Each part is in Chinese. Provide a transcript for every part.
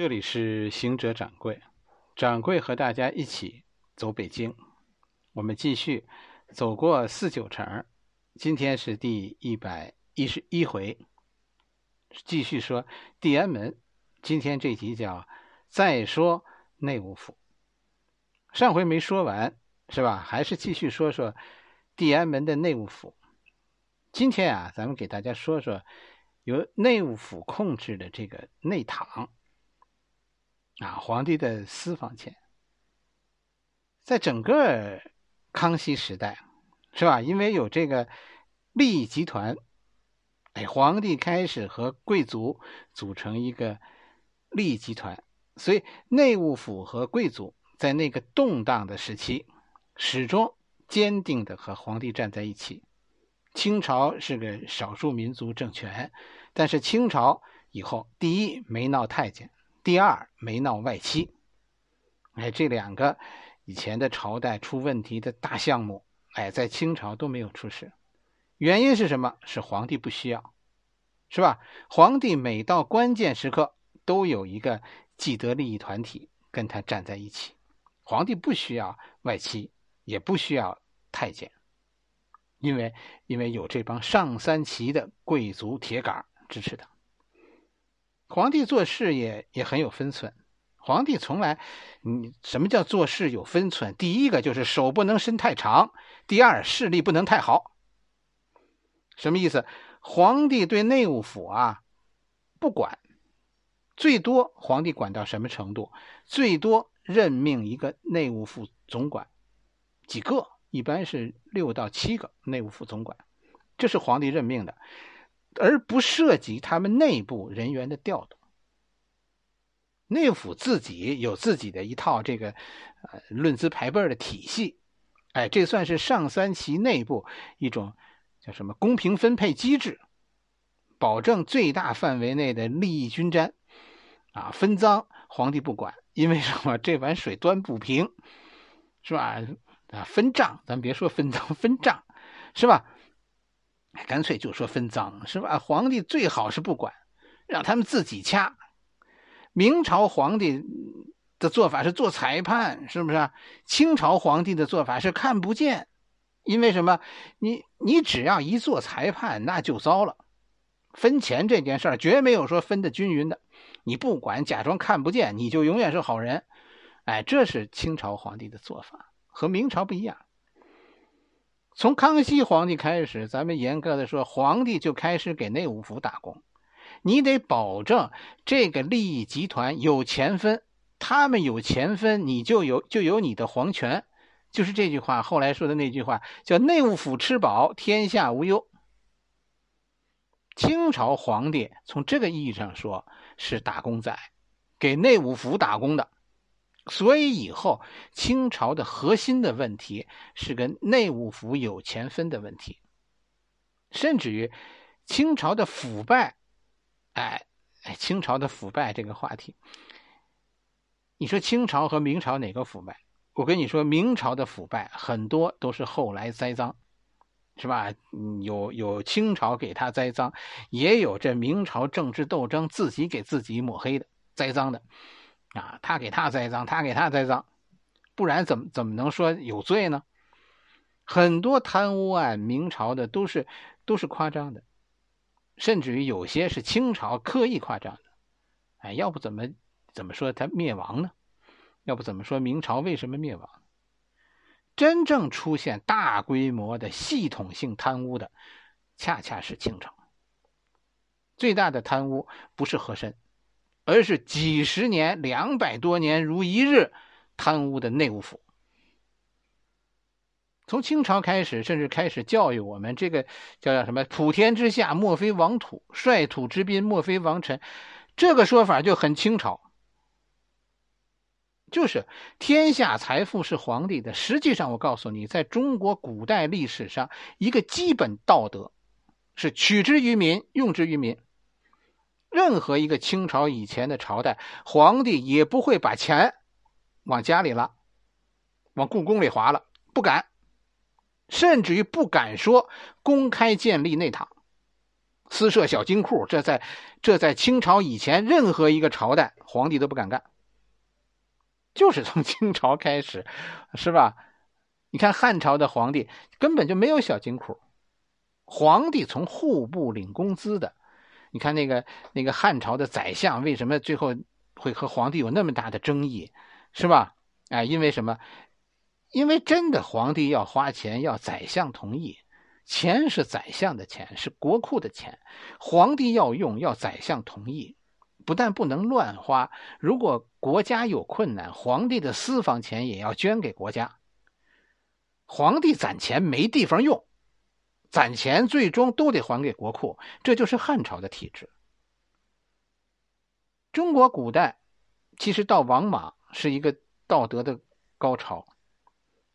这里是行者掌柜，掌柜和大家一起走北京。我们继续走过四九城，今天是第一百一十一回，继续说地安门。今天这集叫再说内务府。上回没说完是吧？还是继续说说地安门的内务府。今天啊，咱们给大家说说由内务府控制的这个内堂。啊，皇帝的私房钱，在整个康熙时代，是吧？因为有这个利益集团，哎，皇帝开始和贵族组成一个利益集团，所以内务府和贵族在那个动荡的时期，始终坚定的和皇帝站在一起。清朝是个少数民族政权，但是清朝以后，第一没闹太监。第二，没闹外戚，哎，这两个以前的朝代出问题的大项目，哎，在清朝都没有出事。原因是什么？是皇帝不需要，是吧？皇帝每到关键时刻，都有一个既得利益团体跟他站在一起。皇帝不需要外戚，也不需要太监，因为因为有这帮上三旗的贵族铁杆支持他。皇帝做事也也很有分寸。皇帝从来，你什么叫做事有分寸？第一个就是手不能伸太长，第二势力不能太好。什么意思？皇帝对内务府啊不管，最多皇帝管到什么程度？最多任命一个内务府总管，几个，一般是六到七个内务府总管，这是皇帝任命的。而不涉及他们内部人员的调动。内府自己有自己的一套这个呃论资排辈的体系，哎，这算是上三旗内部一种叫什么公平分配机制，保证最大范围内的利益均沾。啊，分赃皇帝不管，因为什么？这碗水端不平，是吧？啊，分账，咱别说分赃，分账，是吧？干脆就说分赃是吧？皇帝最好是不管，让他们自己掐。明朝皇帝的做法是做裁判，是不是？清朝皇帝的做法是看不见，因为什么？你你只要一做裁判，那就糟了。分钱这件事儿绝没有说分的均匀的，你不管，假装看不见，你就永远是好人。哎，这是清朝皇帝的做法，和明朝不一样。从康熙皇帝开始，咱们严格的说，皇帝就开始给内务府打工。你得保证这个利益集团有钱分，他们有钱分，你就有就有你的皇权。就是这句话，后来说的那句话叫“内务府吃饱，天下无忧”。清朝皇帝从这个意义上说是打工仔，给内务府打工的。所以以后清朝的核心的问题是跟内务府有钱分的问题，甚至于清朝的腐败，哎哎，清朝的腐败这个话题，你说清朝和明朝哪个腐败？我跟你说，明朝的腐败很多都是后来栽赃，是吧？有有清朝给他栽赃，也有这明朝政治斗争自己给自己抹黑的栽赃的。啊，他给他栽赃，他给他栽赃，不然怎么怎么能说有罪呢？很多贪污案，明朝的都是都是夸张的，甚至于有些是清朝刻意夸张的。哎，要不怎么怎么说他灭亡呢？要不怎么说明朝为什么灭亡？真正出现大规模的系统性贪污的，恰恰是清朝。最大的贪污不是和珅。而是几十年、两百多年如一日贪污的内务府，从清朝开始，甚至开始教育我们这个叫叫什么“普天之下莫非王土，率土之滨莫非王臣”，这个说法就很清朝，就是天下财富是皇帝的。实际上，我告诉你，在中国古代历史上，一个基本道德是取之于民，用之于民。任何一个清朝以前的朝代，皇帝也不会把钱往家里拉，往故宫里划了，不敢，甚至于不敢说公开建立内堂。私设小金库，这在这在清朝以前任何一个朝代，皇帝都不敢干。就是从 清朝开始，是吧？你看汉朝的皇帝根本就没有小金库，皇帝从户部领工资的。你看那个那个汉朝的宰相，为什么最后会和皇帝有那么大的争议，是吧？哎，因为什么？因为真的皇帝要花钱，要宰相同意。钱是宰相的钱，是国库的钱，皇帝要用，要宰相同意。不但不能乱花，如果国家有困难，皇帝的私房钱也要捐给国家。皇帝攒钱没地方用，攒钱最终都得还给国库，这就是汉朝的体制。中国古代其实到王莽是一个道德的高潮，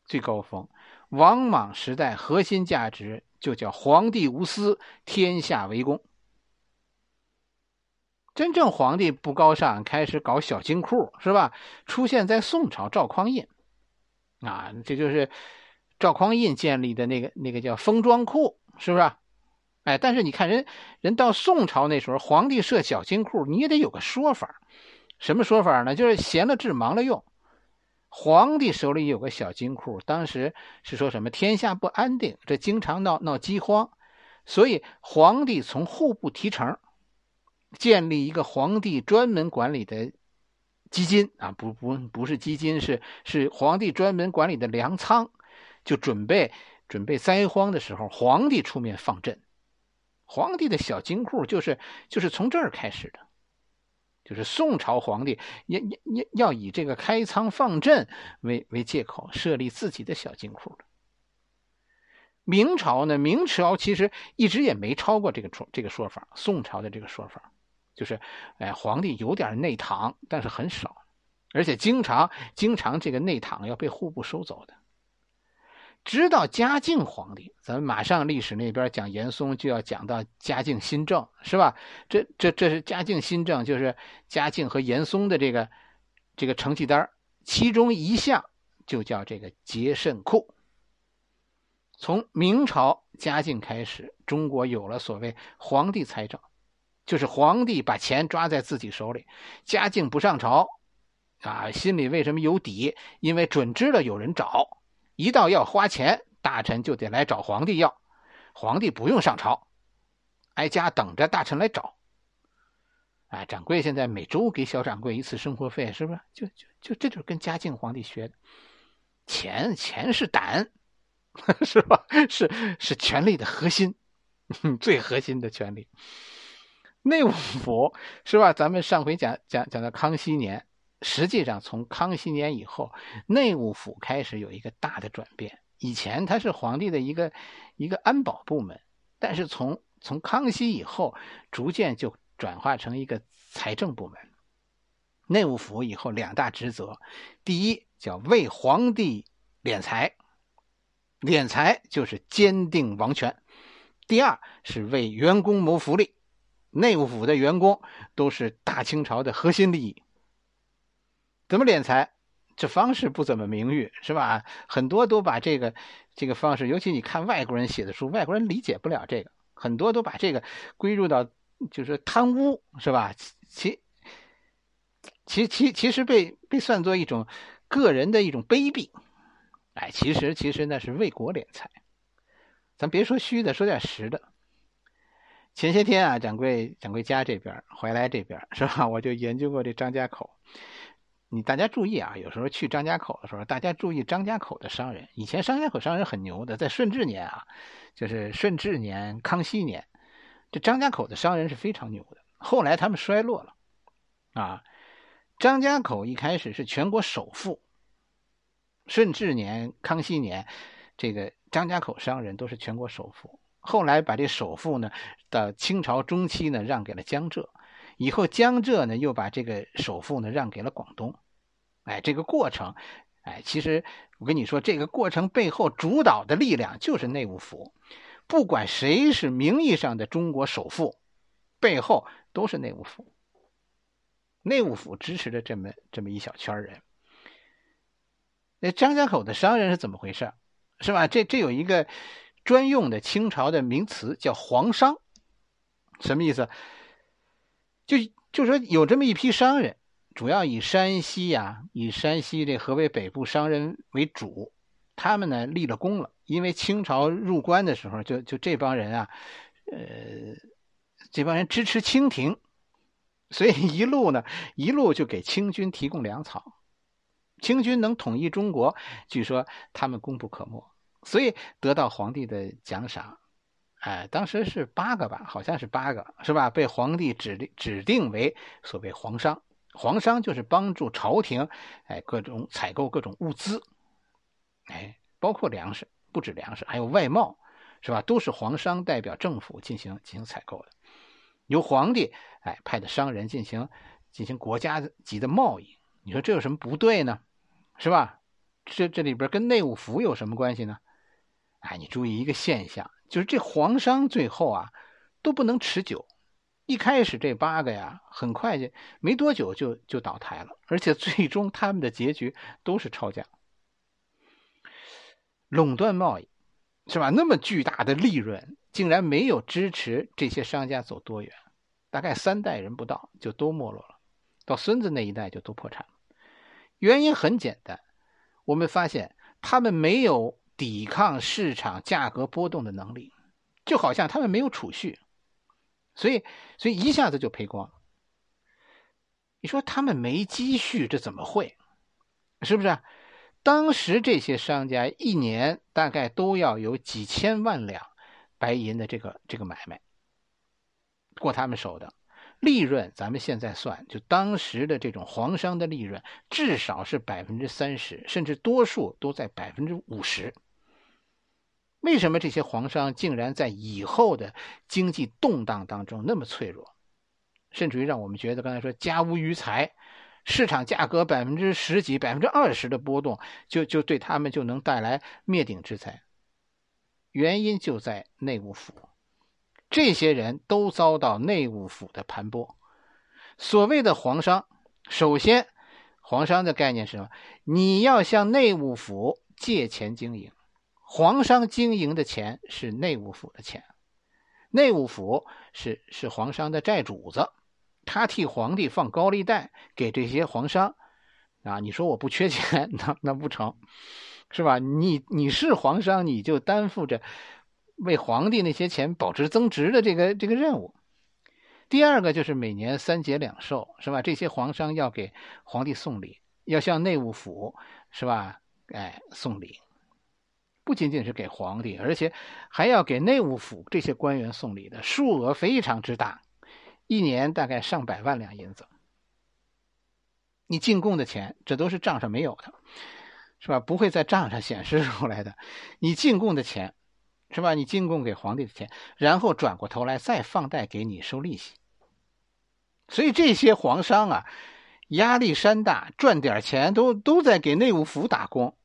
最高峰。王莽时代核心价值就叫皇帝无私，天下为公。真正皇帝不高尚，开始搞小金库，是吧？出现在宋朝赵匡胤，啊，这就是赵匡胤建立的那个那个叫封装库，是不是？哎，但是你看人人到宋朝那时候，皇帝设小金库，你也得有个说法，什么说法呢？就是闲了治，忙了用。皇帝手里有个小金库，当时是说什么天下不安定，这经常闹闹饥荒，所以皇帝从户部提成，建立一个皇帝专门管理的基金啊，不不不是基金，是是皇帝专门管理的粮仓，就准备准备灾荒的时候，皇帝出面放赈，皇帝的小金库就是就是从这儿开始的。就是宋朝皇帝要要要要以这个开仓放赈为为借口设立自己的小金库的。明朝呢，明朝其实一直也没超过这个这个说法。宋朝的这个说法，就是哎，皇帝有点内堂，但是很少，而且经常经常这个内堂要被户部收走的。直到嘉靖皇帝，咱们马上历史那边讲严嵩就要讲到嘉靖新政，是吧？这这这是嘉靖新政，就是嘉靖和严嵩的这个这个成绩单其中一项就叫这个节慎库。从明朝嘉靖开始，中国有了所谓皇帝财政，就是皇帝把钱抓在自己手里。嘉靖不上朝，啊，心里为什么有底？因为准知道有人找。一到要花钱，大臣就得来找皇帝要，皇帝不用上朝，挨家等着大臣来找。哎，掌柜现在每周给小掌柜一次生活费，是不是？就就就这就是跟嘉靖皇帝学的，钱钱是胆，是吧？是是权力的核心，最核心的权力。内务府是吧？咱们上回讲讲讲到康熙年。实际上，从康熙年以后，内务府开始有一个大的转变。以前它是皇帝的一个一个安保部门，但是从从康熙以后，逐渐就转化成一个财政部门。内务府以后两大职责，第一叫为皇帝敛财，敛财就是坚定王权；第二是为员工谋福利。内务府的员工都是大清朝的核心利益。怎么敛财？这方式不怎么名誉，是吧？很多都把这个这个方式，尤其你看外国人写的书，外国人理解不了这个，很多都把这个归入到就是贪污，是吧？其其其其实被被算作一种个人的一种卑鄙，哎，其实其实那是为国敛财。咱别说虚的，说点实的。前些天啊，掌柜掌柜家这边怀来这边是吧？我就研究过这张家口。你大家注意啊，有时候去张家口的时候，大家注意张家口的商人。以前张家口商人很牛的，在顺治年啊，就是顺治年、康熙年，这张家口的商人是非常牛的。后来他们衰落了，啊，张家口一开始是全国首富。顺治年、康熙年，这个张家口商人都是全国首富。后来把这首富呢，到清朝中期呢，让给了江浙，以后江浙呢，又把这个首富呢，让给了广东。哎，这个过程，哎，其实我跟你说，这个过程背后主导的力量就是内务府。不管谁是名义上的中国首富，背后都是内务府。内务府支持着这么这么一小圈人。那张家口的商人是怎么回事？是吧？这这有一个专用的清朝的名词叫皇商。什么意思？就就说有这么一批商人，主要以山西呀，以山西这河北北部商人为主，他们呢立了功了。因为清朝入关的时候，就就这帮人啊，呃，这帮人支持清廷，所以一路呢，一路就给清军提供粮草。清军能统一中国，据说他们功不可没，所以得到皇帝的奖赏。哎，当时是八个吧，好像是八个，是吧？被皇帝指定指定为所谓皇商，皇商就是帮助朝廷，哎，各种采购各种物资，哎，包括粮食，不止粮食，还有外贸，是吧？都是皇商代表政府进行进行采购的，由皇帝哎派的商人进行进行国家级的贸易。你说这有什么不对呢？是吧？这这里边跟内务府有什么关系呢？哎，你注意一个现象。就是这皇商最后啊都不能持久，一开始这八个呀，很快就没多久就就倒台了，而且最终他们的结局都是抄家、垄断贸易，是吧？那么巨大的利润，竟然没有支持这些商家走多远，大概三代人不到就都没落了，到孙子那一代就都破产了。原因很简单，我们发现他们没有。抵抗市场价格波动的能力，就好像他们没有储蓄，所以所以一下子就赔光了。你说他们没积蓄，这怎么会？是不是？当时这些商家一年大概都要有几千万两白银的这个这个买卖过他们手的。利润，咱们现在算，就当时的这种黄商的利润，至少是百分之三十，甚至多数都在百分之五十。为什么这些皇商竟然在以后的经济动荡当中那么脆弱，甚至于让我们觉得刚才说家无余财，市场价格百分之十几、百分之二十的波动，就就对他们就能带来灭顶之灾？原因就在内务府，这些人都遭到内务府的盘剥。所谓的皇商，首先，皇商的概念是什么？你要向内务府借钱经营。皇商经营的钱是内务府的钱，内务府是是皇商的债主子，他替皇帝放高利贷给这些皇商，啊，你说我不缺钱，那那不成，是吧？你你是皇商，你就担负着为皇帝那些钱保值增值的这个这个任务。第二个就是每年三节两寿，是吧？这些皇商要给皇帝送礼，要向内务府，是吧？哎，送礼。不仅仅是给皇帝，而且还要给内务府这些官员送礼的数额非常之大，一年大概上百万两银子。你进贡的钱，这都是账上没有的，是吧？不会在账上显示出来的。你进贡的钱，是吧？你进贡给皇帝的钱，然后转过头来再放贷给你收利息。所以这些皇商啊，压力山大，赚点钱都都在给内务府打工，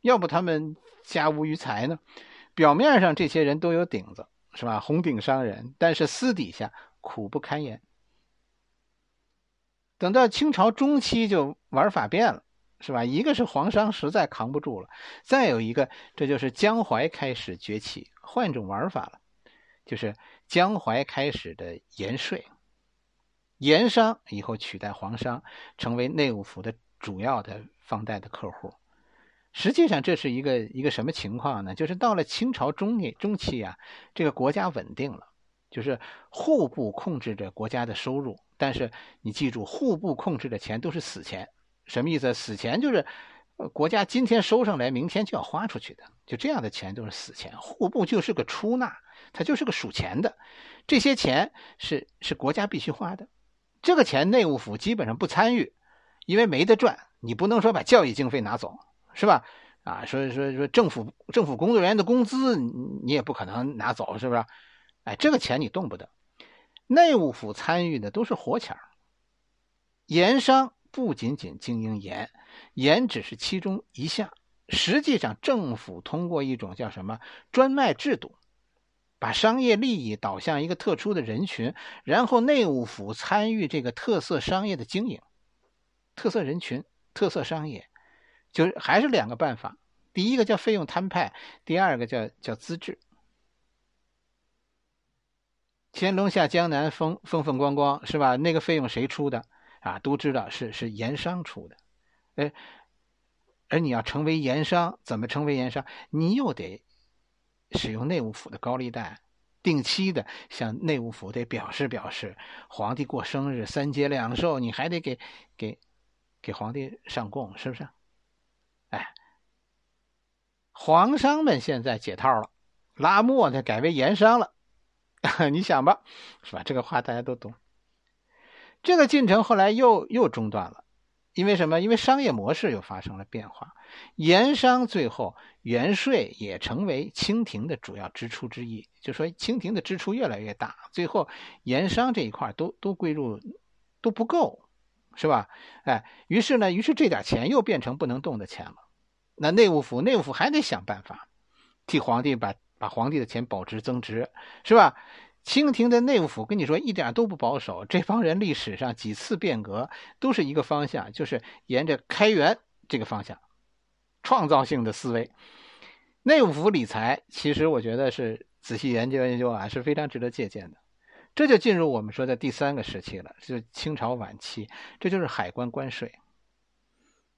要不他们。家无余财呢，表面上这些人都有顶子，是吧？红顶商人，但是私底下苦不堪言。等到清朝中期，就玩法变了，是吧？一个是皇商实在扛不住了，再有一个，这就是江淮开始崛起，换种玩法了，就是江淮开始的盐税，盐商以后取代皇商，成为内务府的主要的放贷的客户。实际上这是一个一个什么情况呢？就是到了清朝中年中期啊，这个国家稳定了，就是户部控制着国家的收入。但是你记住，户部控制的钱都是死钱，什么意思？死钱就是，国家今天收上来，明天就要花出去的，就这样的钱都是死钱。户部就是个出纳，它就是个数钱的，这些钱是是国家必须花的，这个钱内务府基本上不参与，因为没得赚，你不能说把教育经费拿走。是吧？啊，说说说政府政府工作人员的工资，你也不可能拿走，是不是？哎，这个钱你动不得。内务府参与的都是活钱盐商不仅仅经营盐，盐只是其中一项。实际上，政府通过一种叫什么专卖制度，把商业利益导向一个特殊的人群，然后内务府参与这个特色商业的经营。特色人群、特色商业。就是还是两个办法，第一个叫费用摊派，第二个叫叫资质。乾隆下江南风风风光光是吧？那个费用谁出的啊？都知道是是盐商出的，哎，而你要成为盐商，怎么成为盐商？你又得使用内务府的高利贷，定期的向内务府得表示表示，皇帝过生日三节两寿，你还得给给给皇帝上供，是不是？皇商们现在解套了，拉磨呢改为盐商了。你想吧，是吧？这个话大家都懂。这个进程后来又又中断了，因为什么？因为商业模式又发生了变化。盐商最后元税也成为清廷的主要支出之一，就说清廷的支出越来越大，最后盐商这一块都都归入都不够，是吧？哎，于是呢，于是这点钱又变成不能动的钱了。那内务府，内务府还得想办法替皇帝把。把皇帝的钱保值增值，是吧？清廷的内务府跟你说一点都不保守，这帮人历史上几次变革都是一个方向，就是沿着开元这个方向，创造性的思维。内务府理财，其实我觉得是仔细研究研究啊，是非常值得借鉴的。这就进入我们说的第三个时期了，就清朝晚期，这就是海关关税，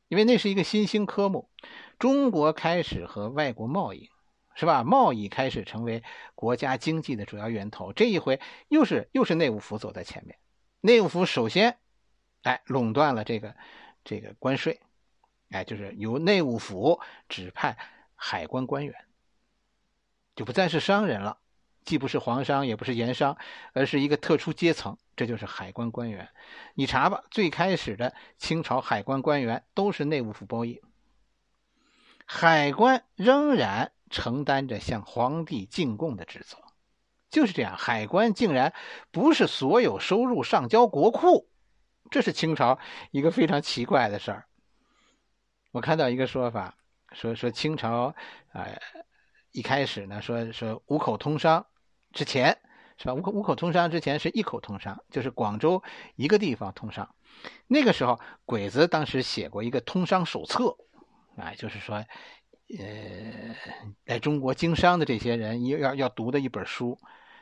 因为那是一个新兴科目，中国开始和外国贸易。是吧？贸易开始成为国家经济的主要源头。这一回又是又是内务府走在前面。内务府首先，哎，垄断了这个这个关税，哎，就是由内务府指派海关官员，就不再是商人了，既不是皇商，也不是盐商，而是一个特殊阶层，这就是海关官员。你查吧，最开始的清朝海关官员都是内务府包衣，海关仍然。承担着向皇帝进贡的职责，就是这样。海关竟然不是所有收入上交国库，这是清朝一个非常奇怪的事儿。我看到一个说法，说说清朝啊，一开始呢，说说五口通商之前是吧？五口五口通商之前是一口通商，就是广州一个地方通商。那个时候，鬼子当时写过一个通商手册，啊，就是说。呃，在中国经商的这些人要要要读的一本书，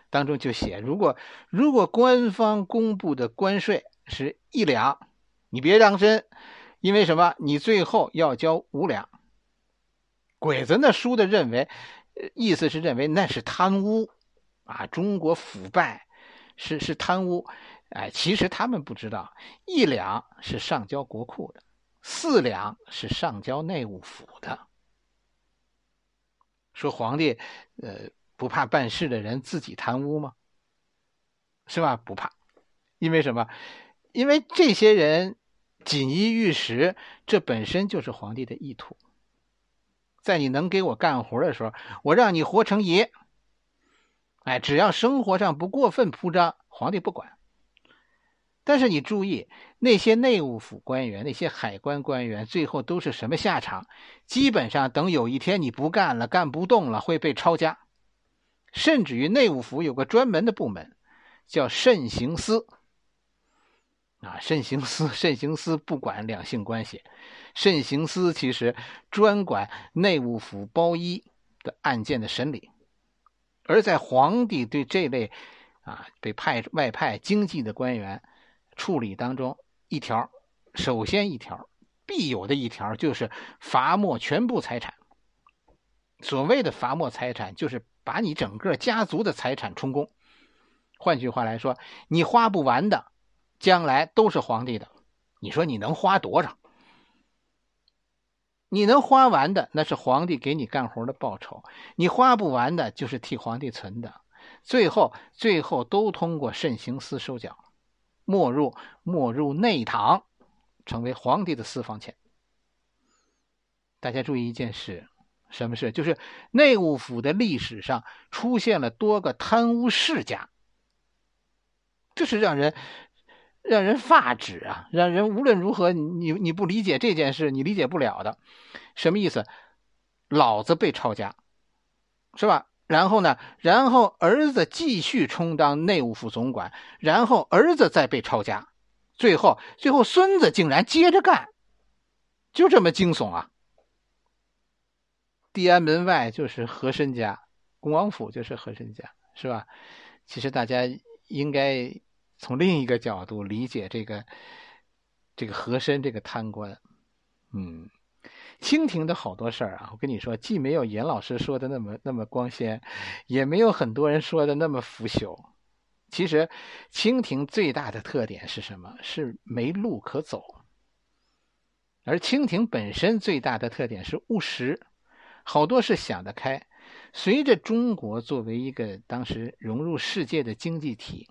当中就写：如果如果官方公布的关税是一两，你别当真，因为什么？你最后要交五两。鬼子那书的认为，意思是认为那是贪污啊，中国腐败是是贪污。哎，其实他们不知道，一两是上交国库的，四两是上交内务府的。说皇帝，呃，不怕办事的人自己贪污吗？是吧？不怕，因为什么？因为这些人锦衣玉食，这本身就是皇帝的意图。在你能给我干活的时候，我让你活成爷。哎，只要生活上不过分铺张，皇帝不管。但是你注意，那些内务府官员、那些海关官员，最后都是什么下场？基本上等有一天你不干了、干不动了，会被抄家。甚至于内务府有个专门的部门，叫慎刑司。啊，慎刑司，慎刑司不管两性关系，慎刑司其实专管内务府包衣的案件的审理。而在皇帝对这类啊被派外派经济的官员。处理当中一条，首先一条必有的一条就是罚没全部财产。所谓的罚没财产，就是把你整个家族的财产充公。换句话来说，你花不完的，将来都是皇帝的。你说你能花多少？你能花完的，那是皇帝给你干活的报酬；你花不完的，就是替皇帝存的。最后，最后都通过慎刑司收缴。没入没入内堂，成为皇帝的私房钱。大家注意一件事，什么事？就是内务府的历史上出现了多个贪污世家，这是让人让人发指啊！让人无论如何，你你不理解这件事，你理解不了的。什么意思？老子被抄家，是吧？然后呢？然后儿子继续充当内务府总管，然后儿子再被抄家，最后最后孙子竟然接着干，就这么惊悚啊！地安门外就是和珅家，恭王府就是和珅家，是吧？其实大家应该从另一个角度理解这个这个和珅这个贪官。嗯，清廷的好多事儿啊，我跟你说，既没有严老师说的那么那么光鲜，也没有很多人说的那么腐朽。其实，清廷最大的特点是什么？是没路可走。而清廷本身最大的特点是务实，好多事想得开。随着中国作为一个当时融入世界的经济体，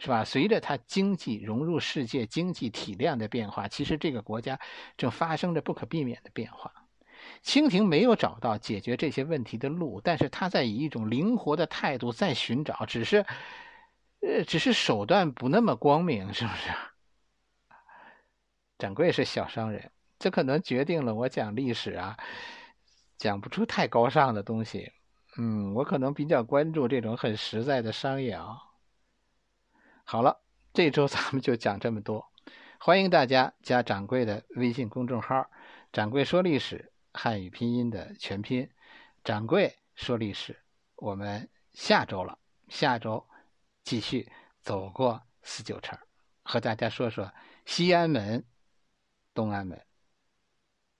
是吧？随着它经济融入世界经济体量的变化，其实这个国家正发生着不可避免的变化。清廷没有找到解决这些问题的路，但是他在以一种灵活的态度在寻找，只是，呃，只是手段不那么光明，是不是？掌柜是小商人，这可能决定了我讲历史啊，讲不出太高尚的东西。嗯，我可能比较关注这种很实在的商业啊。好了，这周咱们就讲这么多，欢迎大家加掌柜的微信公众号“掌柜说历史”汉语拼音的全拼“掌柜说历史”。我们下周了，下周继续走过四九城，和大家说说西安门。东安门。